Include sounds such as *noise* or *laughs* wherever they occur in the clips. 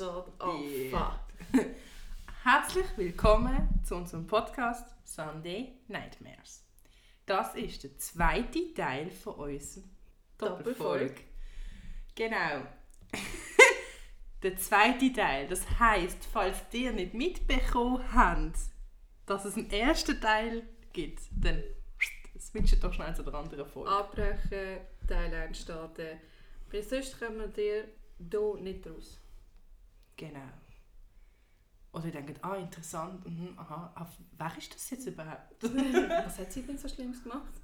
sort of Yeah. *laughs* Herzlich willkommen zu unserem Podcast Sunday Nightmares. Das ist der zweite Teil von unserem Doppelfolge. Doppelfolge. Genau. *laughs* der zweite Teil. Das heißt, falls ihr nicht mitbekommen habt, dass es einen ersten Teil gibt, dann switcht doch schnell zu der anderen Folge. Abbrechen, Teil 1 starten. Weil sonst kommen wir hier nicht raus. Genau. Oder ihr denkt, ah, interessant, mhm, aha, ah, wer ist das jetzt überhaupt? *laughs* Was hat sie denn so Schlimmes gemacht?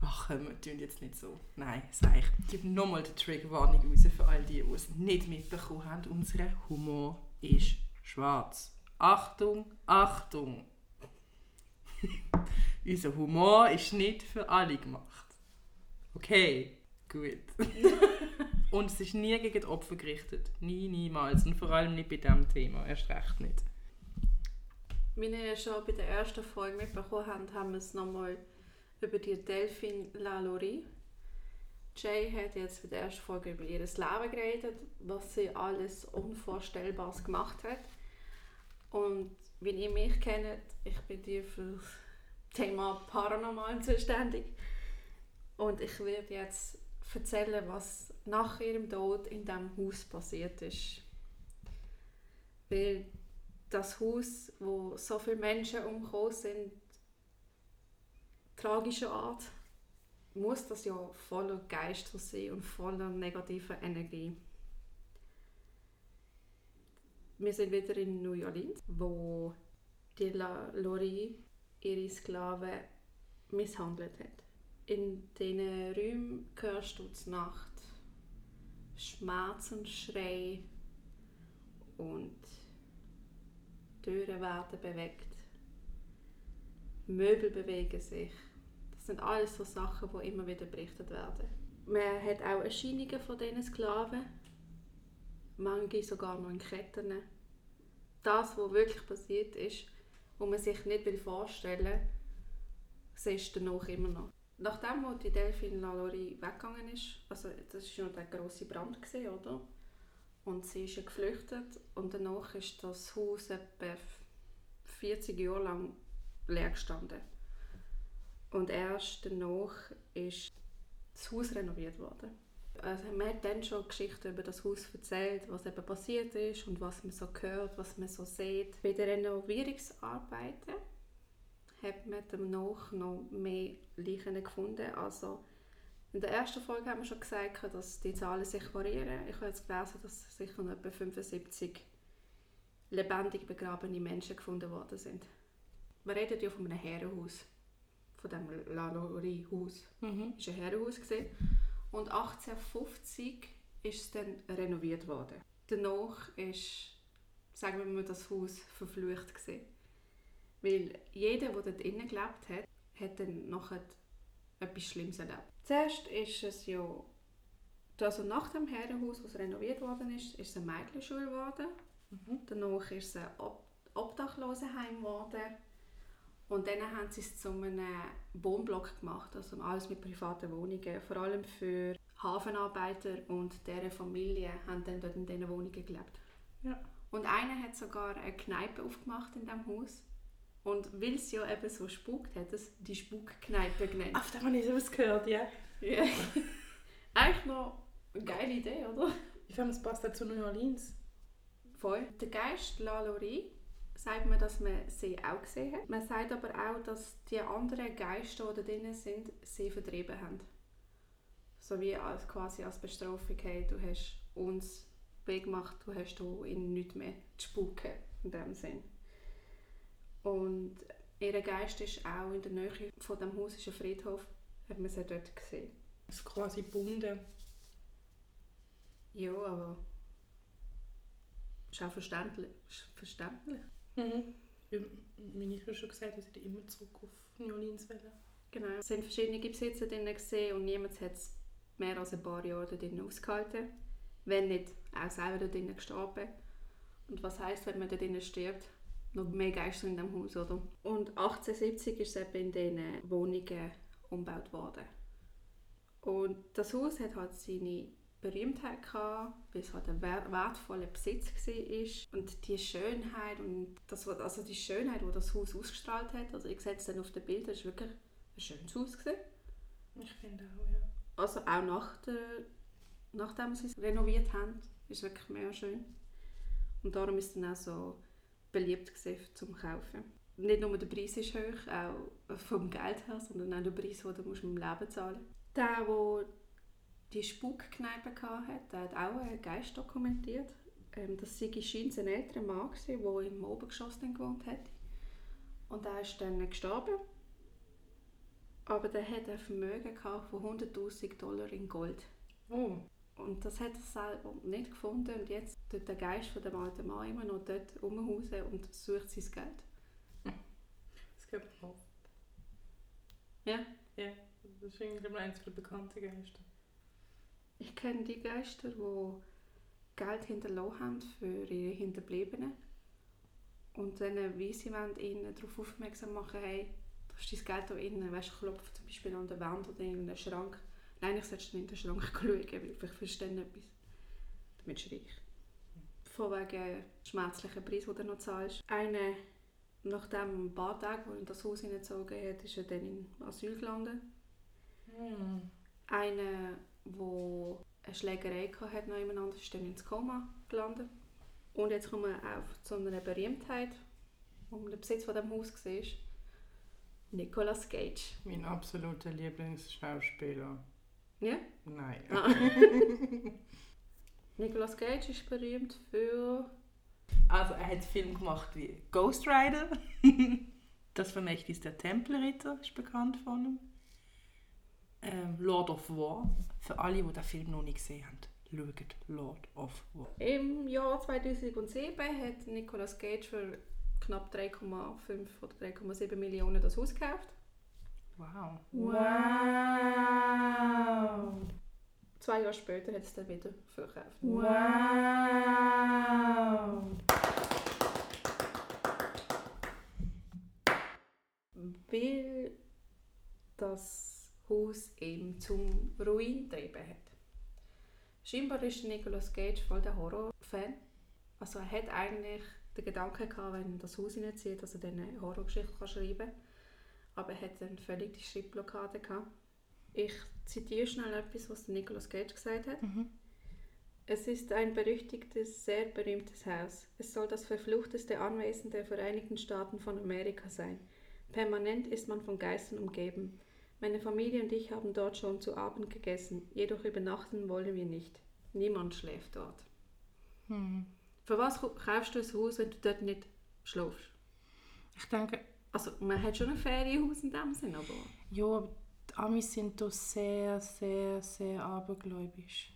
Ach, komm, wir tun jetzt nicht so. Nein, sag ich. Ich gebe nochmal die Triggerwarnung raus für all die, die es nicht mitbekommen haben. Unser Humor ist schwarz. Achtung, Achtung! *laughs* Unser Humor ist nicht für alle gemacht. Okay, gut. *laughs* Und es ist nie gegen die Opfer gerichtet. Nie, niemals. Und vor allem nicht bei diesem Thema. Erst recht nicht. Wie ja schon bei der ersten Folge mitbekommen habt, haben wir es nochmal über die Delphine Lalaurie. Jay hat jetzt bei der ersten Folge über ihr Leben geredet, was sie alles Unvorstellbares gemacht hat. Und wie ihr mich kennt, ich bin dir für das Thema Paranormal zuständig. Und ich werde jetzt erzählen, was nach ihrem Tod in diesem Haus passiert ist. Weil das Haus, wo so viele Menschen umgekommen sind, tragischer Art, muss das ja voller Geister sein und voller negativer Energie. Wir sind wieder in New Orleans, wo die La Lori ihre Sklaven misshandelt hat. In diesen Räumen hörst du die Nacht Schmerzensschrei und Türen werden bewegt. Möbel bewegen sich. Das sind alles so Sachen, die immer wieder berichtet werden. Man hat auch Erscheinungen von diesen Sklaven. Manche sogar noch in Ketten. Das, was wirklich passiert ist, wo man sich nicht vorstellen will, siehst du danach immer noch. Nachdem wo die Delphine Lalaurie weggegangen ist, also das war ja der grosse Brand, gewesen, oder? Und sie ist ja geflüchtet und danach ist das Haus etwa 40 Jahre lang leer gestanden. Und erst danach ist das Haus renoviert worden. Also man hat dann schon Geschichten über das Haus erzählt, was eben passiert ist und was man so hört, was man so sieht. Bei den Renovierungsarbeiten hat man danach noch mehr Leichen gefunden. Also in der ersten Folge haben wir schon gesagt, dass die Zahlen sich variieren. Ich habe jetzt gelesen, dass sicher noch etwa 75 lebendig begrabene Menschen gefunden worden sind. Wir reden ja von einem Herrenhaus, von dem Lalaurie-Haus. Mhm. Das war ein Herrenhaus. gewesen. Und 1850 ist es dann renoviert worden. Danach ist, sagen wir mal, das Haus verflucht gewesen. Weil jeder, der dort innen gelebt hat, hat dann nachher etwas Schlimmes erlebt. Zuerst ist es ja, also nach dem Herrenhaus, das renoviert worden ist, ist es eine Mädchenschule geworden. Mhm. Danach ist es ein Ob Obdachlosenheim geworden. Und dann haben sie es zu einem Wohnblock gemacht, also alles mit privaten Wohnungen. Vor allem für Hafenarbeiter und deren Familie haben dann dort in diesen Wohnungen gelebt. Ja. Und einer hat sogar eine Kneipe aufgemacht in diesem Haus. Und weil es ja eben so spukt, hat es die Spukkneipe genannt. Auf dem habe ich sowas gehört, ja. Ja. *laughs* Eigentlich noch eine geile Idee, oder? Ich finde, es passt auch zu New Orleans. Voll. Der Geist Lalaurie sagt man, dass man sie auch gesehen hat. Man sagt aber auch, dass die anderen Geister, die da drin sind, sie vertrieben haben. So wie als, quasi als Bestrafung, hey, du hast uns weggemacht, du hast du ihnen nicht mehr zu spuken, in dem Sinn. Und ihr Geist ist auch in der Nähe von dem Haus ist ein Friedhof, hat man sie dort gesehen. Es ist quasi gebunden. Ja, aber ist auch verständlich. Ist verständlich. Mhm. Ja, Meine ich habe schon gesagt, dass ich immer zurück auf New Orleans. Genau. Es sind verschiedene Besitzer drin gesehen und niemand hat es mehr als ein paar Jahre dort ausgehalten. Wenn nicht auch selber dort drinnen gestorben. Und was heisst, wenn man dort drinnen stirbt? Noch mehr Geister in dem Haus, oder? Und 1870 ist es eben in diesen Wohnungen umgebaut worden. Und das Haus hat halt seine Berühmtheit gehabt, weil es halt ein wer- wertvoller Besitz war. Und die Schönheit und das, also die Schönheit, die das Haus ausgestrahlt hat, also ich sehe es dann auf den Bildern, ist wirklich ein schönes Haus gewesen. Ich finde auch, ja. Also auch nach der, nachdem sie es renoviert haben, ist es wirklich mehr schön. Und darum ist es dann auch so beliebt zum Kaufen. Nicht nur der Preis ist hoch, auch vom Geld her, sondern auch der Preis, den du musst dem Leben zahlen musst. Der, der die Spukkneipe hatte, der hat auch einen Geist dokumentiert. Ähm, das sei scheint ein älterer Mann, der im Obergeschoss gewohnt hat. Und er ist dann gestorben. Aber der hat ein Vermögen von 100'000 Dollar in Gold. Oh, Und das hat er selber nicht gefunden. Und jetzt tut der Geist von dem alten Mann immer noch dort rumhausen und sucht sein Geld. das gibt es oft. Ja. Ja, das ist irgendwie eins der bekannten Geister. Ich kenne die Geister, die Geld hinterlassen haben für ihre Hinterbliebenen. Und dann, wie sie wollen, ihnen darauf aufmerksam machen, hey, da ist dein Geld da innen. Weißt du, klopft zum Beispiel an der Wand oder in einen Schrank. Nein, ich solltest du nicht in den Schrank *laughs* schauen, weil vielleicht verstehen etwas. Damit du reich. Von wegen schmerzlichen Preis, den du noch zahlst. Einer, nachdem ein paar Tage, wo er in das Haus hineingezogen hat, ist er dann in Asyl gelandet. Hm. Einer, der eine Schlägerei hatte, noch jemand anderes, ist dann ins Koma gelandet. Und jetzt kommen wir auf zu einer Berühmtheit, um den Besitz von dem Haus war. Nicolas Cage. Mein absoluter Lieblingsschauspieler. Ja? Nein. Ah. *laughs* Nicolas Cage ist berühmt für. Also er hat Filme gemacht wie Ghost Rider. *laughs* das Vermächtnis der Tempelritter ist bekannt von ihm. Ähm, Lord of War. Für alle, die den Film noch nicht gesehen haben, schaut Lord of War. Im Jahr 2007 hat Nicolas Cage für knapp 3,5 oder 3,7 Millionen das Haus gekauft. Wow. Wow. Zwei Jahre später hat es dann wieder verkauft. Wow. weil das Haus ihm zum Ruin getrieben hat. Scheinbar ist Nicolas Cage voll der Horror-Fan. Also er hat eigentlich den Gedanken gehabt, wenn er das Haus hineinzieht, dass er dann eine Horrorgeschichte schreiben kann. Aber er hat dann völlig die Schreibblockade gehabt. Ich zitiere schnell etwas, was der Nicolas Cage gesagt hat. Mhm. Es ist ein berüchtigtes, sehr berühmtes Haus. Es soll das verfluchteste Anwesen der Vereinigten Staaten von Amerika sein. Permanent ist man von Geistern umgeben. Meine Familie und ich haben dort schon zu Abend gegessen, jedoch übernachten wollen wir nicht. Niemand schläft dort. Hm. Für was kau- kaufst du ein Haus, wenn du dort nicht schläfst? Ich denke, Also, man hat schon ein Ferienhaus in dem Sinn, aber... ja, aber die Amis sind da sehr, sehr, sehr abergläubisch.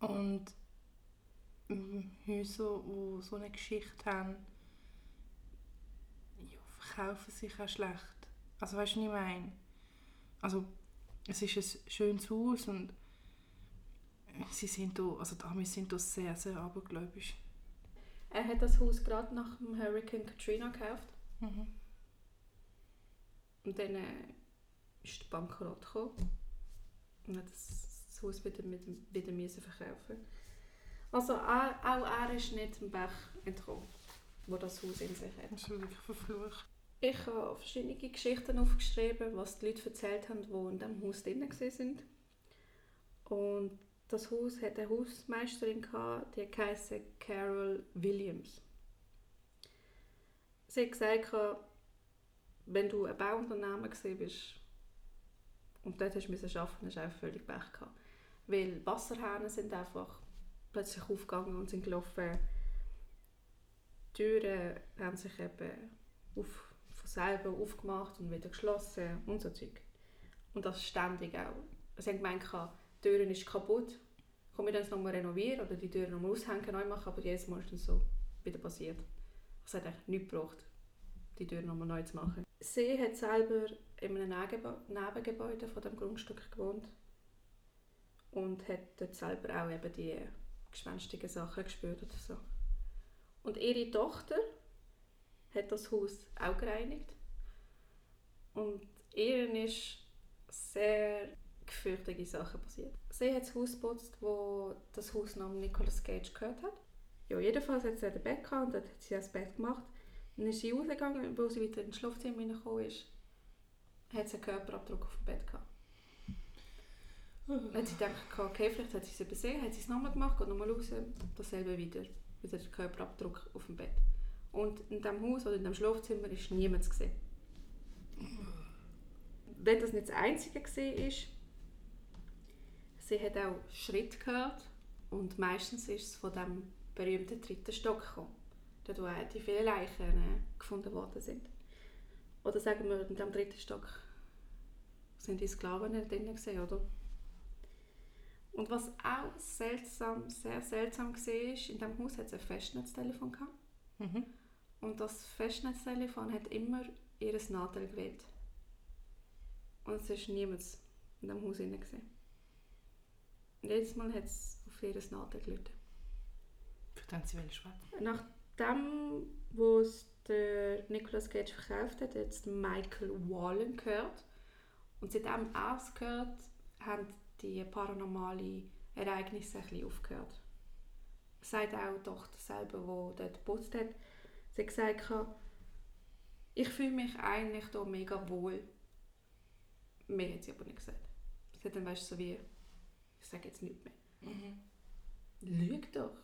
Und Häuser, die so eine Geschichte haben, ja, verkaufen sich auch schlecht. Also weißt du, was ich meine? Also, es ist ein schönes Haus und sie sind da, also die Amis sind da sehr, sehr abergläubisch. Er hat das Haus gerade nach dem Hurricane Katrina gekauft. Mhm. Und dann äh, ist der Bankrott gekommen. Und hat das, Haus wieder, mit, wieder müssen verkaufen Also auch, auch er ist nicht dem Bach entkommen, wo das Haus in sich hat. Das ist wirklich verflucht. Ich habe verschiedene Geschichten aufgeschrieben, was die Leute erzählt haben, die in diesem Haus drin waren. Und das Haus hat eine Hausmeisterin, gehabt, die heisst Carol Williams. Sie hat gesagt, wenn du ein Bauunternehmer bist und dort hast du arbeiten, hast du auch völlig Pech gehabt. Weil Wasserhähne sind einfach plötzlich aufgegangen und sind gelaufen. Die Türen haben sich eben auf, von selber aufgemacht und wieder geschlossen und so Zeug. Und das ständig auch. Sie haben gemeint, die Türen ist kaputt, können wir das nochmal renovieren oder die Türen nochmal aushängen, neu machen, aber jedes Mal ist dann so wieder passiert. Es hat eigentlich nichts gebraucht, die Türen nochmal neu zu machen. Sie hat selber in einem Nebengebä- Nebengebäude von dem Grundstück gewohnt und hat dort selber auch eben die gespenstigen Sachen gespürt oder so. Und ihre Tochter hat das Haus auch gereinigt und ihr ist sehr gefürchtete Sachen passiert. Sie hat das Haus geputzt, wo das Hausname Nicolas Cage gehört hat. Ja, jedenfalls hat sie ein Bett gehabt und dann hat sie das Bett gemacht. Dann ist sie rausgegangen, wo sie wieder ins Schlafzimmer reingekommen ist, hat sie einen Körperabdruck auf dem Bett gehabt. Dann hat sie gedacht, okay, vielleicht hat sie es übersehen, hat sie es nochmal gemacht, geht nochmal raus, dasselbe wieder, wieder der Körperabdruck auf dem Bett. Und in diesem Haus oder in dem Schlafzimmer ist niemand zu sehen. Wenn das nicht das Einzige war, ist, sie hat auch Schritt gehört und meistens ist es von dem berühmten dritten Stock gekommen, dort wo die vielen Leichen äh, gefunden worden sind. Oder sagen wir, in dem dritten Stock sind die Sklaven nicht drin gewesen, oder? Und was auch seltsam, sehr seltsam war, ist, in diesem Haus hat es ein Festnetztelefon gehabt. Mhm. Und das Festnetztelefon hat immer ihr Nadel gewählt. Und es war niemand in diesem Haus drin. gewesen. Und jedes Mal hat es auf ihr Nadel geläutet. Wollen schwätzen. Nachdem, wo es der Nicolas Cage verkauft hat, den Michael Wallen gehört. Und seitdem er es gehört, haben die paranormalen Ereignisse ein bisschen aufgehört. Sagt auch doch dasselbe, wo dort geputzt hat. Sie hat gesagt, ich fühle mich eigentlich hier mega wohl. Mehr hat sie aber nicht gesagt. Sie hat dann weißt, so wie, ich sage jetzt nichts mehr. Mhm. Lüg doch.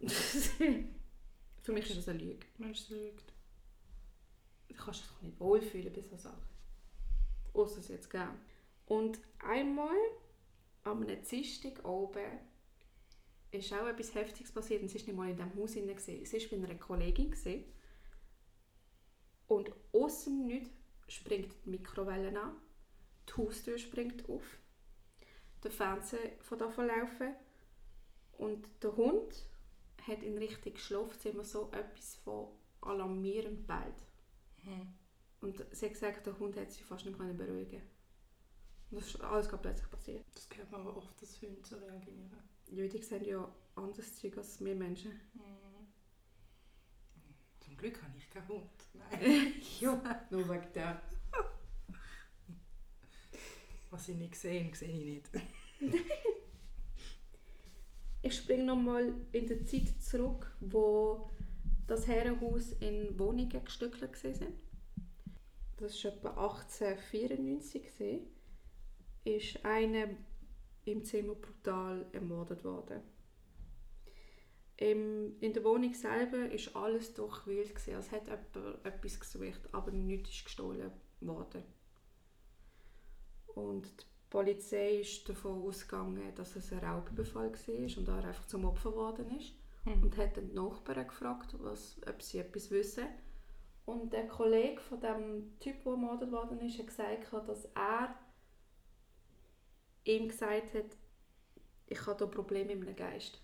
*laughs* Für mich ist das eine Lüge. Mensch, sie lügt. Du kannst dich doch nicht wohlfühlen bei so Sachen. Außer es jetzt gern. Und einmal am einem Dienstag oben ist auch etwas Heftiges passiert. Und sie war nicht mal in diesem Haus. drin. Sie war bei einer Kollegin. gewesen. Und aus dem Nichts springt die Mikrowelle an. Die Haustür springt auf. Der Fernseher fängt an zu laufen. Und der Hund hat in Richtung Schlafzimmer so etwas von alarmierend bellt. Mhm. Und sie hat gesagt, der Hund hat sie fast nicht mehr beruhigen das ist alles gerade plötzlich passiert. Das hört man aber oft, dass Hunde so reagieren. Ja, die sehen ja anderes Zeug als wir Menschen. Mhm. Zum Glück habe ich keinen Hund. Nein. *laughs* ja, nur wegen der. Was ich nicht sehe, sehe ich nicht. *laughs* Ich springe nochmal in die Zeit zurück, wo das Herrenhaus in Wohnungen gestückelt waren. Das war etwa 1894. gewesen, Ist einer im Zimmer brutal ermordet worden. Im, in der Wohnung selber ist alles durchwühlt. gewesen. Es hat jemand etwas gesucht, aber nichts ist gestohlen worden. Und die Polizei ist davon ausgegangen, dass es ein Raubüberfall war und er einfach zum Opfer geworden ist. Mhm. Und hat dann die Nachbarn gefragt, was, ob sie etwas wissen. Und der Kollege von dem Typ, der ermordet worden ist, hat gesagt, dass er ihm gesagt hat, ich habe hier Probleme mit meinem Geist.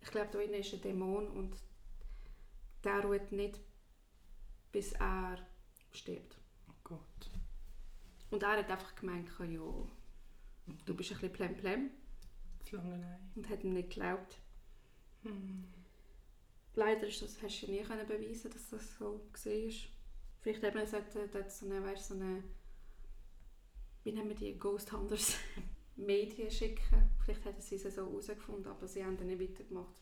Ich glaube, da ist ein Dämon und der ruht nicht, bis er stirbt. Oh Gott. Und er hat einfach gemeint, ja, du bist ein bisschen plemplem Flangelei. und hat ihm nicht geglaubt. Mhm. Leider ist das, hast du nie können beweisen, dass das so war. Vielleicht eben sollte dort so eine, weißt, so eine, wie nennen wir die, Ghost Hunters *laughs* Medien schicken. Vielleicht hätten sie es so herausgefunden, aber sie haben dann nicht weitergemacht.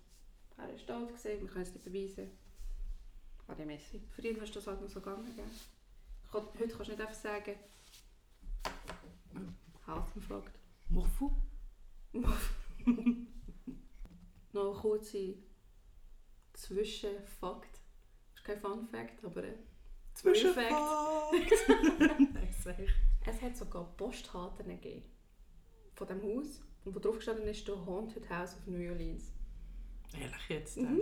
Er ist tot, gewesen, wir können es nicht beweisen. War die Messi. Früher ist das halt noch so gegangen, gell? Heute kannst du nicht einfach sagen, Hafen fragt. Morfu? *laughs* Noch eine kurze Zwischenfakt. Das ist kein Fun Fact, aber ein Zwischenfakt. Nein. *laughs* Es hat sogar Postkarten gegeben von dem Haus, und wo drauf gestanden ist, «The Haunted House of New Orleans». Ehrlich jetzt? Mhm.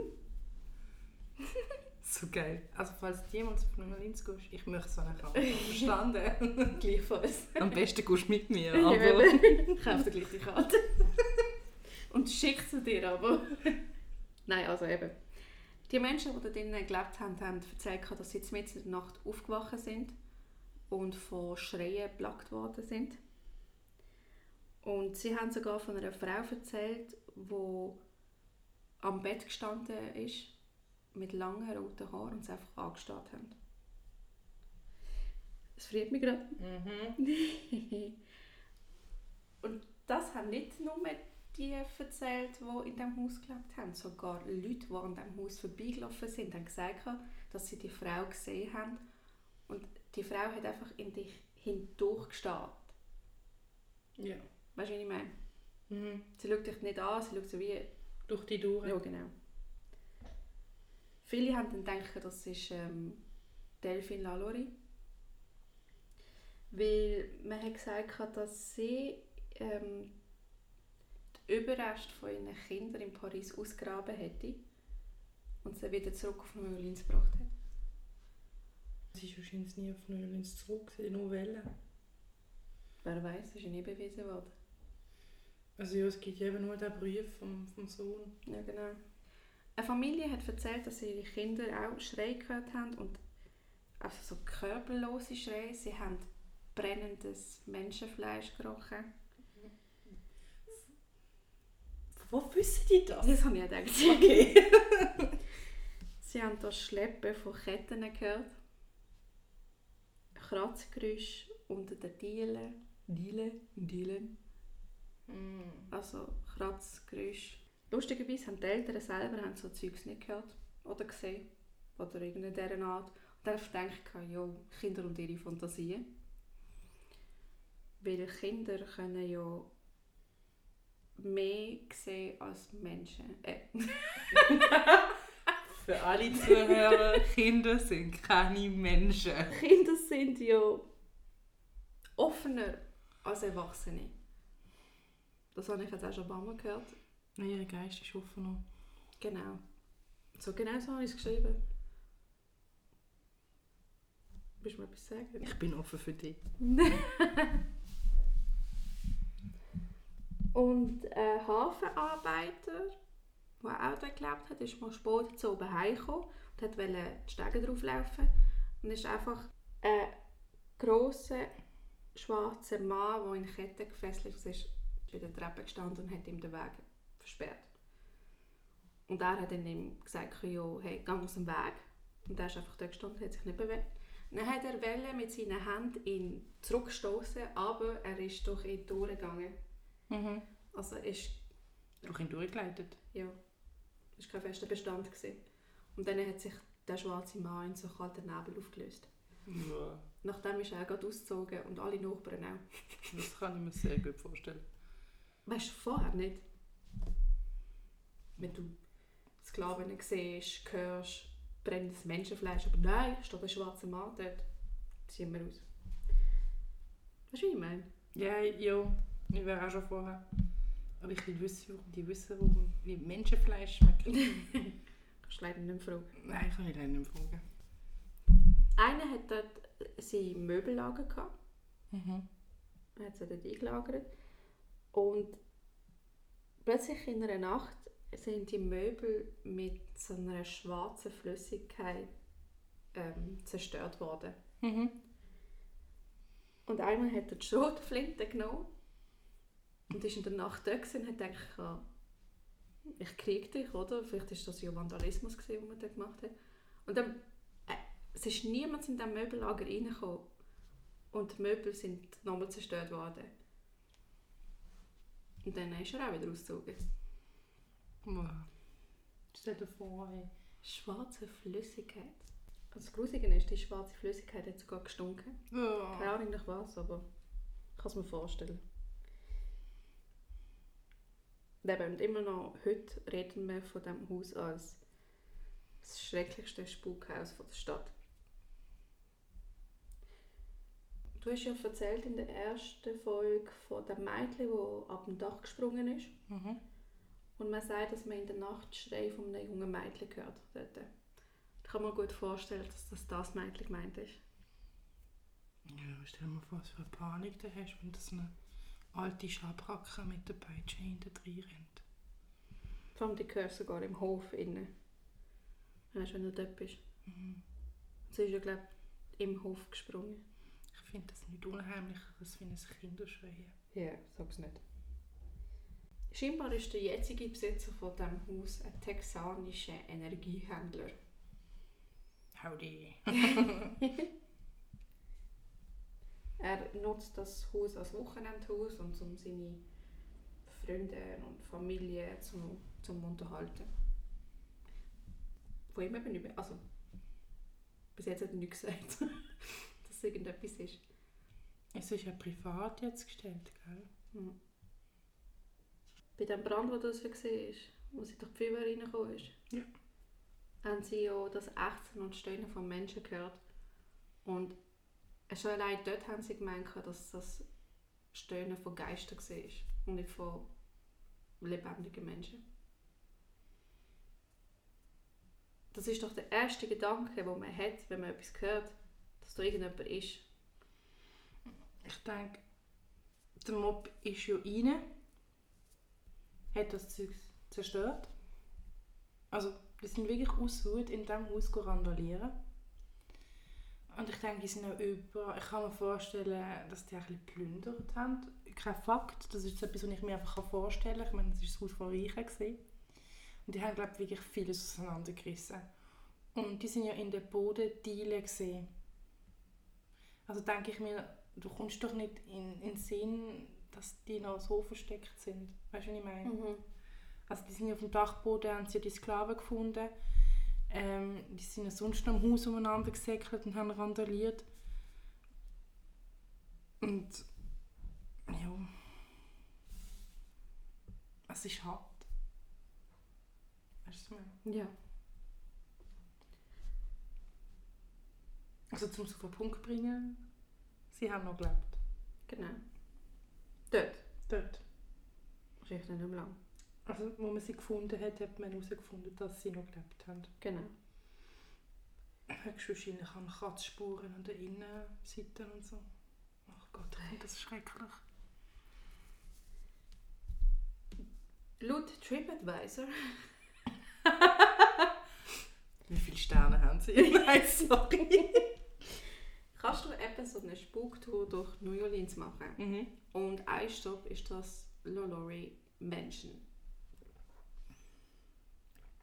*laughs* So geil. Also falls du jemals auf New Orleans gehst, ich möchte so eine Karte. Verstanden? *laughs* Gleichfalls. Am besten gehst du mit mir, aber... *laughs* Kauf dir gleich die Karte. Und schick sie dir aber. *laughs* Nein, also eben. Die Menschen, die da drinnen gelebt haben, haben erzählt, dass sie mitten in der Nacht aufgewacht sind und von Schreien geplagt worden sind. Und sie haben sogar von einer Frau erzählt, die am Bett gestanden ist, mit langen roten Haaren und sie einfach angestarrt haben. Es friert mich gerade. Mhm. *laughs* Und das haben nicht nur die erzählt, die in diesem Haus gelebt haben. Sogar Leute, die an diesem Haus vorbeigelaufen sind, haben gesagt, dass sie die Frau gesehen haben. Und die Frau hat einfach in dich hindurchgestarrt. Ja. Weißt du, was ich meine? Mhm. Sie schaut dich nicht an, sie schaut so wie... Durch die Durch. Ja, genau. Viele haben dann gedacht, das ist ähm, Delphine Lalaurie. Weil man hat gesagt, dass sie ähm, die Überreste von ihren Kindern in Paris ausgraben hätte und sie wieder zurück auf New Orleans gebracht hat. Sie ist wahrscheinlich nie auf New Orleans zurück, sie nur Welle. Wer weiß, das ist ja nie bewiesen worden. Also ja, es gibt ja eben nur den Brief vom, vom Sohn. Ja, genau. Eine Familie hat erzählt, dass ihre Kinder auch Schreie gehört haben und also so körperlose Schreie. Sie haben brennendes Menschenfleisch gerochen. Wo wissen die das? Das habe ich gedacht. Okay. *laughs* Sie haben das Schleppen von Ketten gehört. Kratzgeräusche unter den Dielen. Dielen? Dielen. Mm. Also Kratzgeräusche. Lustigerweise haben die Eltern selber haben so Zeugs nicht gehört oder gesehen. Oder irgendeine dieser Art. Und dann denke ich, ja, Kinder und ihre Fantasien. Weil Kinder können ja mehr sehen als Menschen. Äh, *laughs* Für alle Zuhörer, Kinder sind keine Menschen. Kinder sind ja offener als Erwachsene. Das habe ich jetzt auch schon ein paar Mal gehört. Ihr Geist ist offen. Genau. So genau so habe ich es geschrieben. Willst du mir etwas sagen? Ich bin offen für dich. *laughs* Und ein Hafenarbeiter, der auch dort gelebt hat, ist mal spät zu oben heimgekommen und wollte die Stege drauflaufen. Und ist einfach ein grosser, schwarzer Mann, der in Ketten gefesselt ist, bei der Treppe gestanden und hat ihm den Weg versperrt. Und er hat dann ihm gesagt, ja, hey, geh aus dem Weg. Und er ist einfach dort gestanden, hat sich nicht bewegt. Dann hat er wollte mit seinen Händen ihn zurückstoßen, aber er ist durch ihn durchgegangen. Mhm. Also ist, Durch ihn durchgeleitet. ja, ist kein fester Bestand gewesen. Und dann hat sich der schwarze Mann in so kalten Nebel aufgelöst. Ja. Nachdem ist er gerade ausgezogen und alle Nachbarn auch. Das kann ich mir sehr gut vorstellen. Weißt du, vorher nicht. Wenn du Sklaven siehst, hörst, brennendes Menschenfleisch, aber nein, steht ein schwarzer Mann dort, ziehen wir aus. Weißt du, wie ich meine? Ja, ja. Ich wäre auch schon vorher. Aber ich will wissen, warum die wissen, warum, wie Menschenfleisch schmeckt. *laughs* Kannst du leider nicht fragen. Nein, kann ich leider nicht fragen. Einer hat dort sein Möbellager gehabt. Mhm. Er hat sie dort eingelagert. Und plötzlich in einer Nacht sind die Möbel mit so einer schwarzen Flüssigkeit ähm, zerstört worden. Mhm. Und einmal hat er die Schrotflinte genommen und ist in der Nacht da und hat gedacht, ich krieg dich, oder? Vielleicht ist das ja Vandalismus, gewesen, was man da gemacht hat. Und dann, äh, es ist niemand in diesem Möbellager reingekommen und die Möbel sind nochmal zerstört worden. Und dann ist er auch wieder ausgezogen. Wow. Stell dir vor, ey. Schwarze Flüssigkeit. Das Gruselige ist, die schwarze Flüssigkeit hat sogar gestunken. Keine Ja. Ahnung nach was, aber ich kann es mir vorstellen. Und eben, und immer noch heute reden wir von diesem Haus als das schrecklichste Spukhaus von der Stadt. Du hast ja erzählt in der ersten Folge von dem Mädchen, das ab dem Dach gesprungen ist. Mhm. Und man sagt, dass man in der Nacht Schrei von einem jungen Mädchen hört. Dort. Ich kann mir gut vorstellen, dass das das Mädchen gemeint ist. Ja, stell dir mal vor, was für eine Panik du hast, wenn das eine alte Schabracke mit der Peitsche hinten drin rennt. Vor allem die du sogar im Hof innen. Weißt du, wenn du dort bist. Mhm. Sie ist ja, glaube ich, im Hof gesprungen. Ich finde das nicht unheimlich, als wenn es Kinder schreien. Ja, sag's nicht. Scheinbar ist der jetzige Besitzer von diesem Haus ein texanischer Energiehändler. Howdy. *laughs* Er nutzt das Haus als Wochenendhaus und um seine Freunde und Familie zum, zum Unterhalten. Von ihm eben nicht mehr, also bis jetzt hat er nichts gesagt, *laughs* dass es irgendetwas ist. Es ist ja privat jetzt gestellt, gell? Hm. Bei dem Brand, wo das war, wo sie durch die Feuerwehr reingekommen ist, Ja. haben sie ja das Ächzen und Stöhnen von Menschen gehört. Und schon allein dort haben sie gemeint, dass das Stöhnen von Geistern war und nicht von lebendigen Menschen. Das ist doch der erste Gedanke, den man hat, wenn man etwas hört, dass da irgendjemand ist. Ich denke, der Mob ist ja rein, hat das Zeug zerstört. Also, die sind wirklich aus Hut in diesem Haus randalieren. Und ich denke, die sind auch über. Ich kann mir vorstellen, dass die ein bisschen geplündert haben. Kein Fakt, das ist etwas, was ich mir einfach vorstellen kann. Ich meine, das war das Haus von Reichen. gewesen. Und die haben, glaube ich, wirklich vieles auseinandergerissen. Und die sind ja in den Bodendielen gesehen. Also denke ich mir, du kommst doch nicht in, in den Sinn, dass die noch so versteckt sind. Weißt du, was ich meine? Mhm. Also die sind auf dem Dachboden, haben sie die Sklaven gefunden. Ähm, die sind sonst noch am Haus umeinander gesäckelt und haben randaliert. Und ja, es ist hart. Weißt du, was ich meine? Ja. Also zum es auf den Punkt bringen, sie haben noch gelebt. Genau. Dort. Dort. Wahrscheinlich nicht mehr lang. Also wo man sie gefunden hat, hat man herausgefunden, dass sie noch gelebt haben. Genau. Höchstwahrscheinlich an Kratzspuren an der Innenseite und so. Ach Gott, ich finde das schrecklich. Laut TripAdvisor *laughs* Wie viele Sterne haben sie? Nein, sorry. Kannst du eben so eine Spuktour durch New Orleans machen. mhm. Und ein Stopp ist das Lolori Mansion.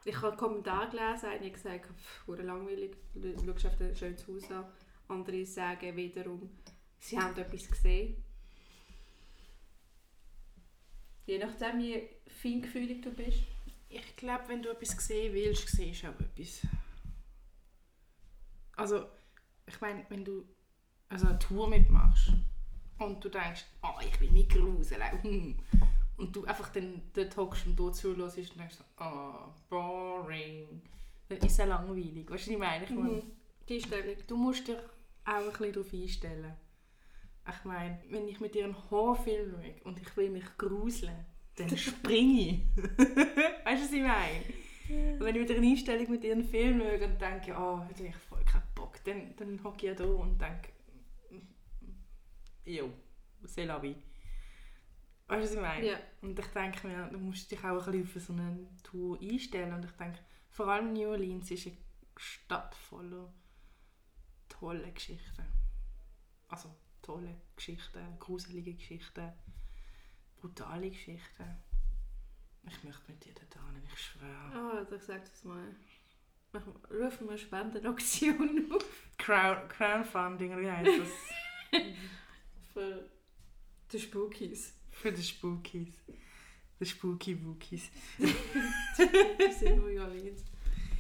Ich habe einen Kommentar gelesen, hat gesagt, hure langweilig, du schaust auf ein schönes Haus an. Andere sagen wiederum, sie haben etwas gesehen. Je nachdem, wie feingefühlig du bist. Ich glaube, wenn du etwas sehen willst, siehst du auch etwas. Also, ich meine, wenn du also eine Tour mitmachst und du denkst, oh, ich will mich gruseln, *laughs* hm. und du einfach dann dort hockst und dort zuhörst und denkst, oh, boring, dann ist es langweilig. Weißt du, was ich meine? Ich meine, Die Einstellung. Du musst dich auch ein bisschen darauf einstellen. Ich meine, wenn ich mit dir einen Horrorfilm schaue und ich will mich gruseln, dann *laughs* springe ich. *laughs* weißt du, was ich meine? Und wenn ich mit einer Einstellung mit dir einen Film schaue und denke, oh, heute habe ich dann, dann hocke ich ja da und denke, jo, c'est la vie. Weißt du, was ich meine? Ja. Und ich denke mir, du musst dich auch ein bisschen auf so eine Tour einstellen. Und ich denke, vor allem New Orleans ist eine Stadt voller tolle Geschichten. Also tolle Geschichten, gruselige Geschichten, brutale Geschichten. Ich möchte mit dir da hin, ich schwöre. Ah, oh, ich sag das mal. Machen wir- Rufen wir eine Spendenaktion *laughs* auf Crown, Crowdfunding, wie heißt das? *laughs* für die Spookies. Für die Spookies. Die Spooky Wookies. *laughs* Wir sind New Orleans.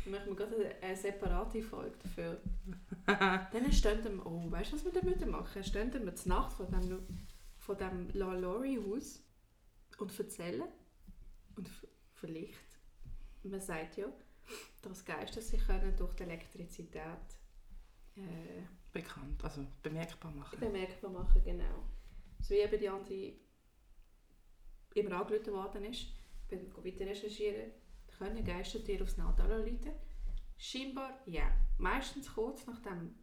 Dann machen wir gerade eine, separate Folge dafür. Dann stehen wir, oh, weißt du, was wir würden machen? Stehen wir zur Nacht von dem, von dem La Lori Haus und erzählen. Und vielleicht, man sagt ja, dass Geister sich können durch die Elektrizität äh, Bekannt, also bemerkbar machen. bemerkbar machen, genau. So wie eben die andere immer angerufen worden ist, wenn wir weiter recherchieren, können Geistertiere aufs Nadal anrufen. Scheinbar ja. Meistens kurz nachdem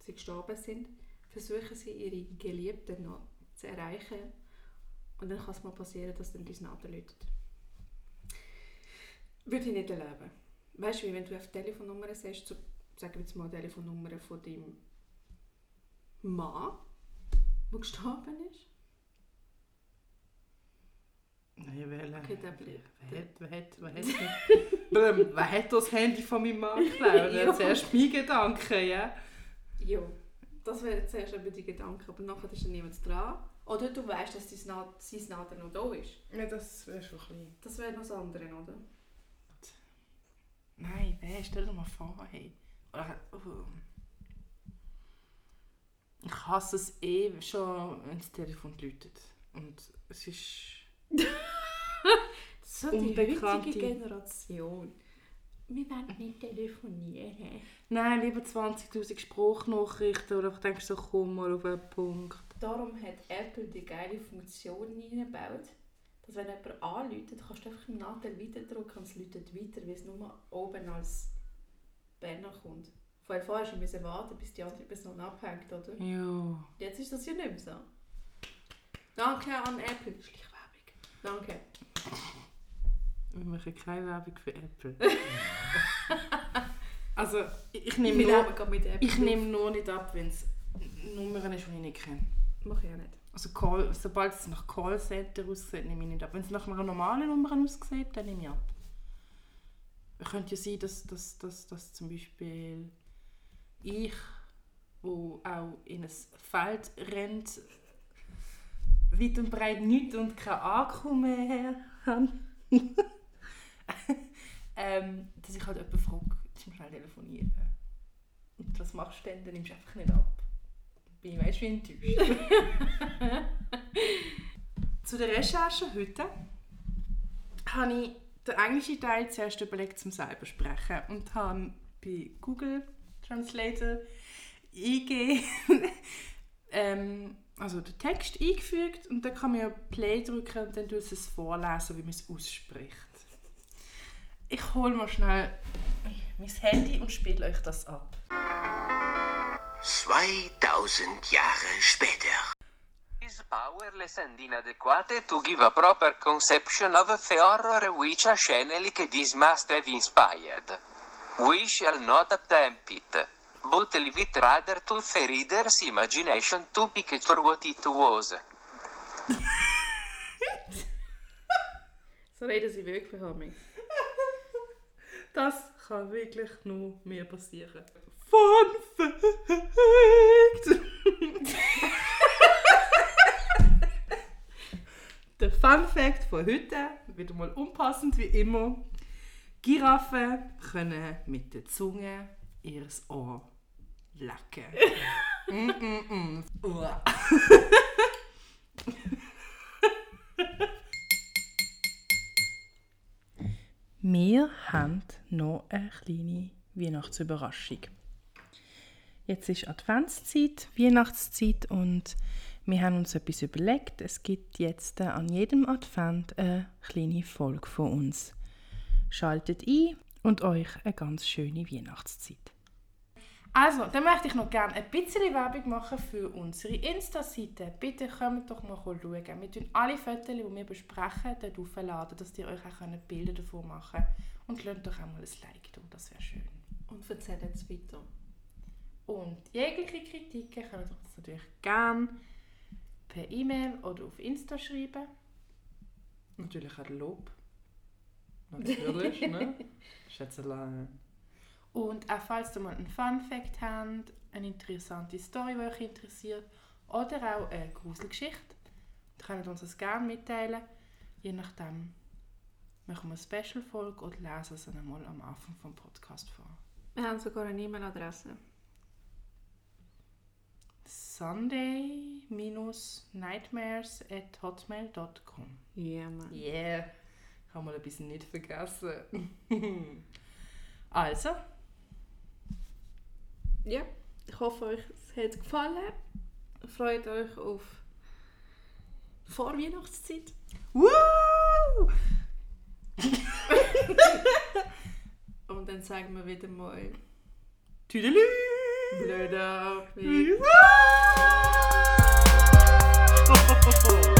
sie gestorben sind, versuchen sie ihre Geliebten noch zu erreichen. Und dann kann es mal passieren, dass dann dein Nadel läutet. Würde ich nicht erleben. Weißt du, wenn du auf die Telefonnummer siehst, so, sagen wir jetzt mal die Telefonnummer von deinem Mann, der gestorben ist. Nein, wer, Okay, der bleibt. wer, hat, wer, hat, wer, hat, *laughs* wer hat das Handy von meinem Mann geklaut? *laughs* Das ist erst mein Gedanke, ja. Ja. Das wäre jetzt zuerst eben die Gedanke, aber nachher ist dann niemand dran. Oder du weißt, dass sein Nader noch da ist. Ja, das wäre schon ein bisschen... Das wäre noch das andere, oder? Nein, wer? Stell dir mal vor, hey. Oder, oh. Ich hasse es eh schon, wenn das Telefon läutet. Und es ist... So die Unbekannte heutige Generation. Wir wollen nicht telefonieren. Nein, lieber 20'000 Spruchnachrichten oder ich denke so, komm mal auf einen Punkt. Darum hat Apple die geile Funktion eingebaut, dass wenn jemand anläutet, kannst du einfach im Nadel weiterdrücken und es läutet weiter, weil es nur oben als Banner kommt. Vorher vorher musst du warten, bis die andere Person abhängt, oder? Ja. Jetzt ist das ja nicht mehr so. Danke an Apple. Schleichwerbung. Danke. Wir machen keine Werbung für Apple. *laughs* also, ich, ich nehme nur, ich nehme nur nicht ab, wenn es Nummern ist, die ich nicht kenne. auf. Mach ich auch nicht. Also Call, sobald es nach Callcenter aussieht, nehme ich nicht ab. Wenn es nach einer normalen Nummer aussieht, dann nehme ich ab. Es könnte ja sein, dass, dass, dass, dass zum Beispiel ich, wo auch in ein Feld rennt, weit und breit nichts und kein Akku mehr habe, *laughs* ähm, dass ich halt jemanden frage, mal schnell telefonieren. Und was machst du denn? Dann nimmst du einfach nicht ab. Bin ich weißt, wie enttäuscht. *laughs* Zu der Recherche heute habe ich den englischen Teil zuerst überlegt, zum selber sprechen und habe bei Google Translator eingegeben, *laughs* ähm, also den Text eingefügt und dann kann man ja Play drücken und dann tut es vorlesen, wie man es ausspricht. Ich hole mal schnell mein Handy und spiele euch das ab. 2000 Jahre später. is powerless and inadequate to give a proper conception of the horror which a like this must have inspired. We shall not attempt it, but leave it rather to the reader's imagination to picture what it was. So reden sie wirklich an mich. Das kann wirklich nur mir passieren. Fun! Der Fun Fact von heute, wieder mal unpassend wie immer. Giraffen können mit der Zunge ihr Ohr lecken. mm -mm -mm. Uah. Wir haben noch eine kleine Weihnachtsüberraschung. Jetzt ist Adventszeit, Weihnachtszeit und wir haben uns etwas überlegt. Es gibt jetzt an jedem Advent eine kleine Folge von uns. Schaltet ein und euch eine ganz schöne Weihnachtszeit. Also, dann möchte ich noch gerne ein bisschen Werbung machen für unsere Insta-Seite. Bitte kommt doch mal schauen. Wir tun alle Fotos, die wir besprechen, dort aufladen, dass ihr euch auch Bilder davon machen könnt. Und lasst doch auch mal ein Like da, das wäre schön. Und erzählt es weiter. Und jegliche Kritiken könnt ihr uns natürlich gerne per E-Mail oder auf Insta schreiben. Natürlich auch Lob. Natürlich, *laughs* ne? Schätzelein. Und auch falls ihr mal einen Fun Fact habt, eine interessante Story, die euch interessiert, oder auch eine Gruselgeschichte, dann könnt ihr uns das gerne mitteilen. Je nachdem machen wir eine Special-Folge oder lesen es dann einmal am Anfang vom Podcast vor. Wir haben sogar eine E-Mail-Adresse. Sunday-nightmares at hotmail.com. Ja, Mann. Yeah, ich habe mal ein bisschen nicht vergessen. *laughs* also, Ja, ich hoffe, euch es hat gefallen. Freut euch auf Vorweihnachtszeit. Woo! *laughs* Und dann sagen wir wieder mal Tüdelü! Blöder. Woo! *laughs*